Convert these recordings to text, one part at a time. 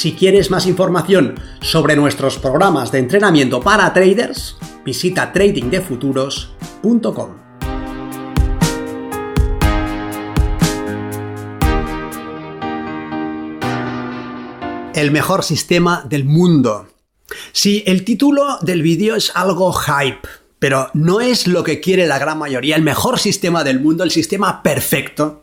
Si quieres más información sobre nuestros programas de entrenamiento para traders, visita tradingdefuturos.com. El mejor sistema del mundo. Si el título del vídeo es algo hype, pero no es lo que quiere la gran mayoría, el mejor sistema del mundo, el sistema perfecto,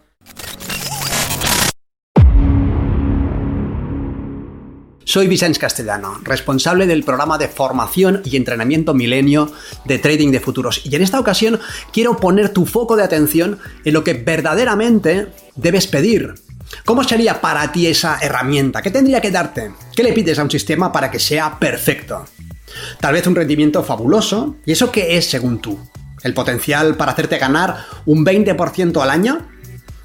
Soy Vicente Castellano, responsable del programa de formación y entrenamiento milenio de trading de futuros. Y en esta ocasión quiero poner tu foco de atención en lo que verdaderamente debes pedir. ¿Cómo sería para ti esa herramienta? ¿Qué tendría que darte? ¿Qué le pides a un sistema para que sea perfecto? Tal vez un rendimiento fabuloso. ¿Y eso qué es según tú? ¿El potencial para hacerte ganar un 20% al año?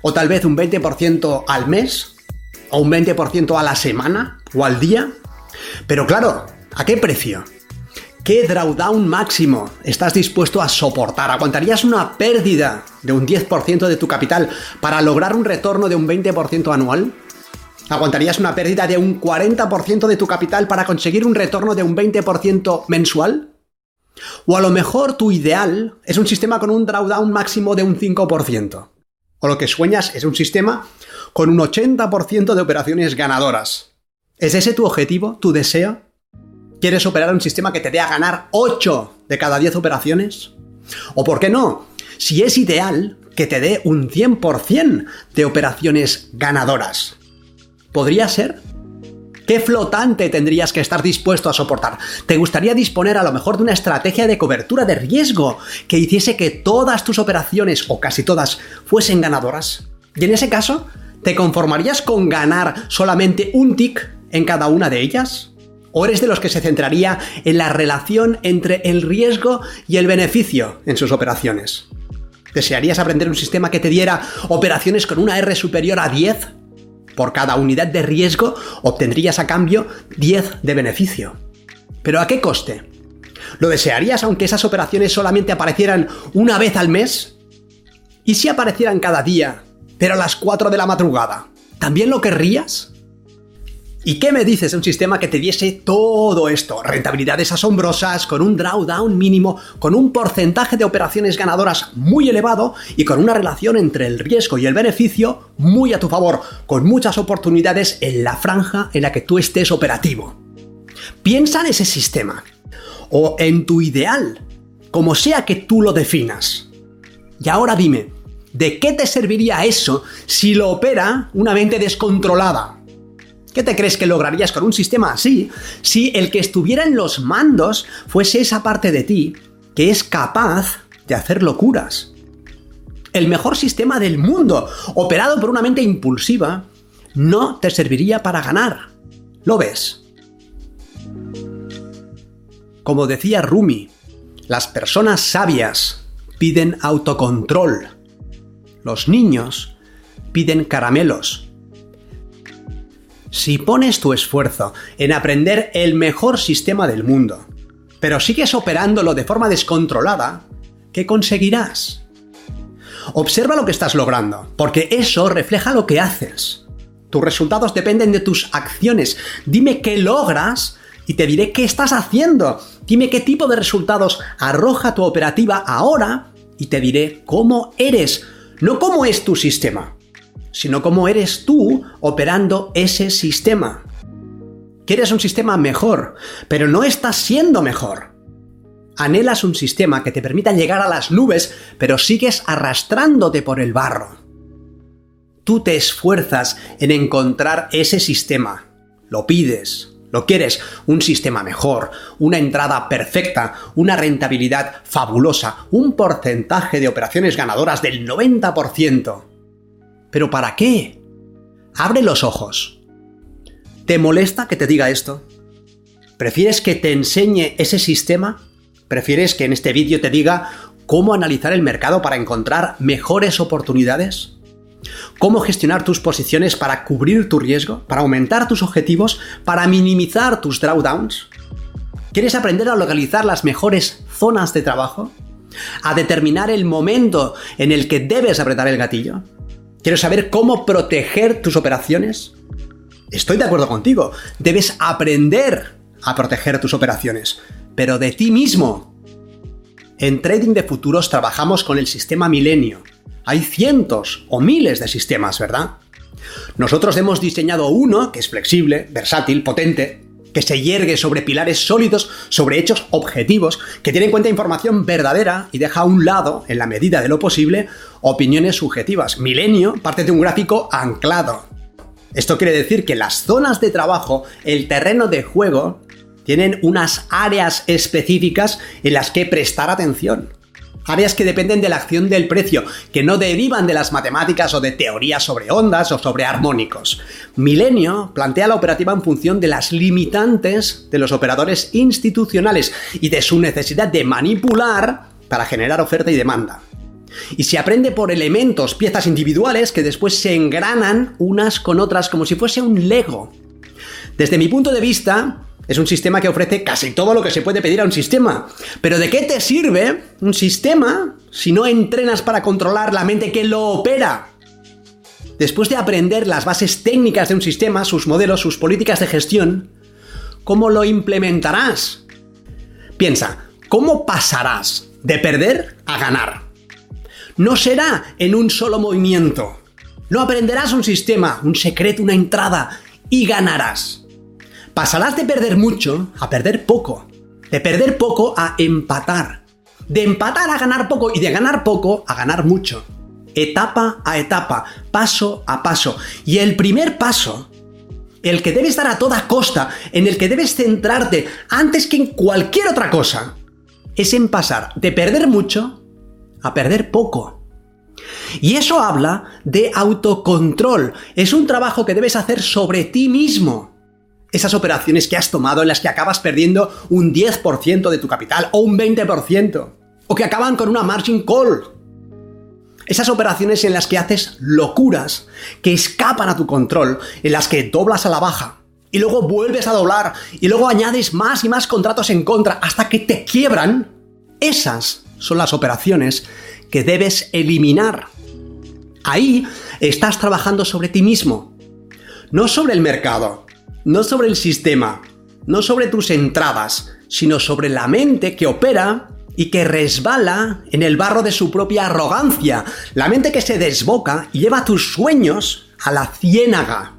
¿O tal vez un 20% al mes? ¿O un 20% a la semana? O al día. Pero claro, ¿a qué precio? ¿Qué drawdown máximo estás dispuesto a soportar? ¿Aguantarías una pérdida de un 10% de tu capital para lograr un retorno de un 20% anual? ¿Aguantarías una pérdida de un 40% de tu capital para conseguir un retorno de un 20% mensual? O a lo mejor tu ideal es un sistema con un drawdown máximo de un 5%. O lo que sueñas es un sistema con un 80% de operaciones ganadoras. ¿Es ese tu objetivo, tu deseo? ¿Quieres operar un sistema que te dé a ganar 8 de cada 10 operaciones? ¿O por qué no? Si es ideal, que te dé un 100% de operaciones ganadoras. ¿Podría ser? ¿Qué flotante tendrías que estar dispuesto a soportar? ¿Te gustaría disponer a lo mejor de una estrategia de cobertura de riesgo que hiciese que todas tus operaciones, o casi todas, fuesen ganadoras? Y en ese caso, ¿te conformarías con ganar solamente un tick en cada una de ellas? ¿O eres de los que se centraría en la relación entre el riesgo y el beneficio en sus operaciones? ¿Desearías aprender un sistema que te diera operaciones con una R superior a 10? Por cada unidad de riesgo obtendrías a cambio 10 de beneficio. ¿Pero a qué coste? ¿Lo desearías aunque esas operaciones solamente aparecieran una vez al mes? ¿Y si aparecieran cada día, pero a las 4 de la madrugada? ¿También lo querrías? ¿Y qué me dices de un sistema que te diese todo esto? Rentabilidades asombrosas, con un drawdown mínimo, con un porcentaje de operaciones ganadoras muy elevado y con una relación entre el riesgo y el beneficio muy a tu favor, con muchas oportunidades en la franja en la que tú estés operativo. Piensa en ese sistema, o en tu ideal, como sea que tú lo definas. Y ahora dime, ¿de qué te serviría eso si lo opera una mente descontrolada? ¿Qué te crees que lograrías con un sistema así si el que estuviera en los mandos fuese esa parte de ti que es capaz de hacer locuras? El mejor sistema del mundo, operado por una mente impulsiva, no te serviría para ganar. ¿Lo ves? Como decía Rumi, las personas sabias piden autocontrol. Los niños piden caramelos. Si pones tu esfuerzo en aprender el mejor sistema del mundo, pero sigues operándolo de forma descontrolada, ¿qué conseguirás? Observa lo que estás logrando, porque eso refleja lo que haces. Tus resultados dependen de tus acciones. Dime qué logras y te diré qué estás haciendo. Dime qué tipo de resultados arroja tu operativa ahora y te diré cómo eres, no cómo es tu sistema sino cómo eres tú operando ese sistema. Quieres un sistema mejor, pero no estás siendo mejor. Anhelas un sistema que te permita llegar a las nubes, pero sigues arrastrándote por el barro. Tú te esfuerzas en encontrar ese sistema. Lo pides, lo quieres, un sistema mejor, una entrada perfecta, una rentabilidad fabulosa, un porcentaje de operaciones ganadoras del 90%. ¿Pero para qué? Abre los ojos. ¿Te molesta que te diga esto? ¿Prefieres que te enseñe ese sistema? ¿Prefieres que en este vídeo te diga cómo analizar el mercado para encontrar mejores oportunidades? ¿Cómo gestionar tus posiciones para cubrir tu riesgo, para aumentar tus objetivos, para minimizar tus drawdowns? ¿Quieres aprender a localizar las mejores zonas de trabajo? ¿A determinar el momento en el que debes apretar el gatillo? ¿Quieres saber cómo proteger tus operaciones? Estoy de acuerdo contigo. Debes aprender a proteger tus operaciones, pero de ti mismo. En trading de futuros trabajamos con el sistema milenio. Hay cientos o miles de sistemas, ¿verdad? Nosotros hemos diseñado uno que es flexible, versátil, potente, que se yergue sobre pilares sólidos, sobre hechos objetivos, que tiene en cuenta información verdadera y deja a un lado, en la medida de lo posible, opiniones subjetivas. Milenio parte de un gráfico anclado. Esto quiere decir que las zonas de trabajo, el terreno de juego, tienen unas áreas específicas en las que prestar atención áreas que dependen de la acción del precio, que no derivan de las matemáticas o de teorías sobre ondas o sobre armónicos. Milenio plantea la operativa en función de las limitantes de los operadores institucionales y de su necesidad de manipular para generar oferta y demanda. Y se aprende por elementos, piezas individuales que después se engranan unas con otras como si fuese un Lego. Desde mi punto de vista, es un sistema que ofrece casi todo lo que se puede pedir a un sistema. Pero ¿de qué te sirve un sistema si no entrenas para controlar la mente que lo opera? Después de aprender las bases técnicas de un sistema, sus modelos, sus políticas de gestión, ¿cómo lo implementarás? Piensa, ¿cómo pasarás de perder a ganar? No será en un solo movimiento. No aprenderás un sistema, un secreto, una entrada y ganarás. Pasarás de perder mucho a perder poco. De perder poco a empatar. De empatar a ganar poco y de ganar poco a ganar mucho. Etapa a etapa, paso a paso. Y el primer paso, el que debes dar a toda costa, en el que debes centrarte antes que en cualquier otra cosa, es en pasar de perder mucho a perder poco. Y eso habla de autocontrol. Es un trabajo que debes hacer sobre ti mismo esas operaciones que has tomado en las que acabas perdiendo un 10% de tu capital o un 20%, o que acaban con una margin call. Esas operaciones en las que haces locuras que escapan a tu control, en las que doblas a la baja y luego vuelves a doblar y luego añades más y más contratos en contra hasta que te quiebran, esas son las operaciones que debes eliminar. Ahí estás trabajando sobre ti mismo, no sobre el mercado, no sobre el sistema, no sobre tus entradas, sino sobre la mente que opera y que resbala en el barro de su propia arrogancia, la mente que se desboca y lleva tus sueños a la ciénaga.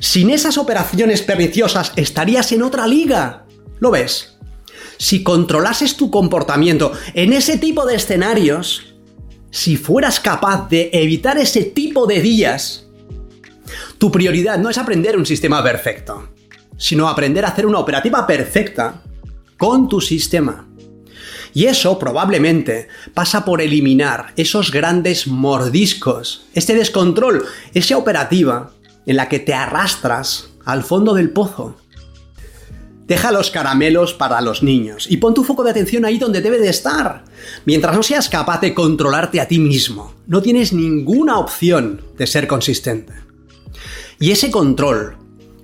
Sin esas operaciones perniciosas estarías en otra liga. ¿Lo ves? Si controlases tu comportamiento en ese tipo de escenarios, si fueras capaz de evitar ese tipo de días, tu prioridad no es aprender un sistema perfecto, sino aprender a hacer una operativa perfecta con tu sistema. Y eso probablemente pasa por eliminar esos grandes mordiscos, este descontrol, esa operativa en la que te arrastras al fondo del pozo. Deja los caramelos para los niños y pon tu foco de atención ahí donde debe de estar. Mientras no seas capaz de controlarte a ti mismo, no tienes ninguna opción de ser consistente. Y ese control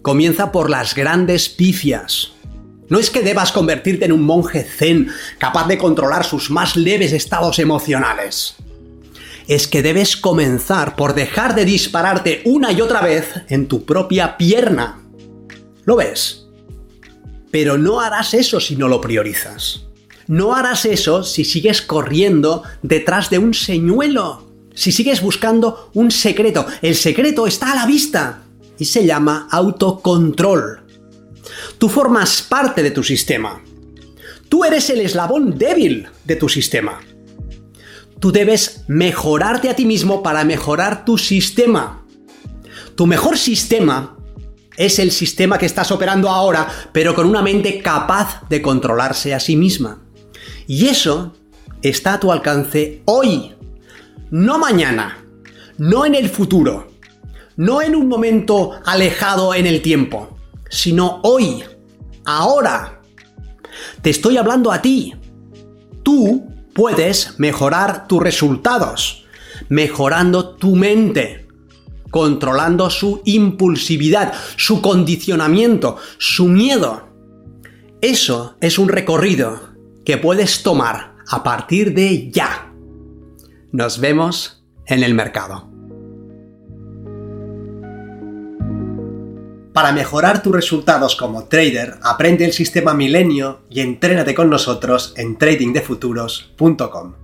comienza por las grandes pifias. No es que debas convertirte en un monje zen capaz de controlar sus más leves estados emocionales. Es que debes comenzar por dejar de dispararte una y otra vez en tu propia pierna. ¿Lo ves? Pero no harás eso si no lo priorizas. No harás eso si sigues corriendo detrás de un señuelo. Si sigues buscando un secreto. El secreto está a la vista y se llama autocontrol. Tú formas parte de tu sistema. Tú eres el eslabón débil de tu sistema. Tú debes mejorarte a ti mismo para mejorar tu sistema. Tu mejor sistema es el sistema que estás operando ahora, pero con una mente capaz de controlarse a sí misma. Y eso está a tu alcance hoy, no mañana, no en el futuro no en un momento alejado en el tiempo. sino hoy, ahora. Te estoy hablando a ti. Tú puedes mejorar tus resultados, mejorando tu mente, controlando su impulsividad, su condicionamiento, su miedo. Eso es un recorrido que puedes tomar a partir de ya. Nos vemos en el mercado. Para mejorar tus resultados como trader, aprende el sistema Milenio y entrénate con nosotros en tradingdefuturos.com.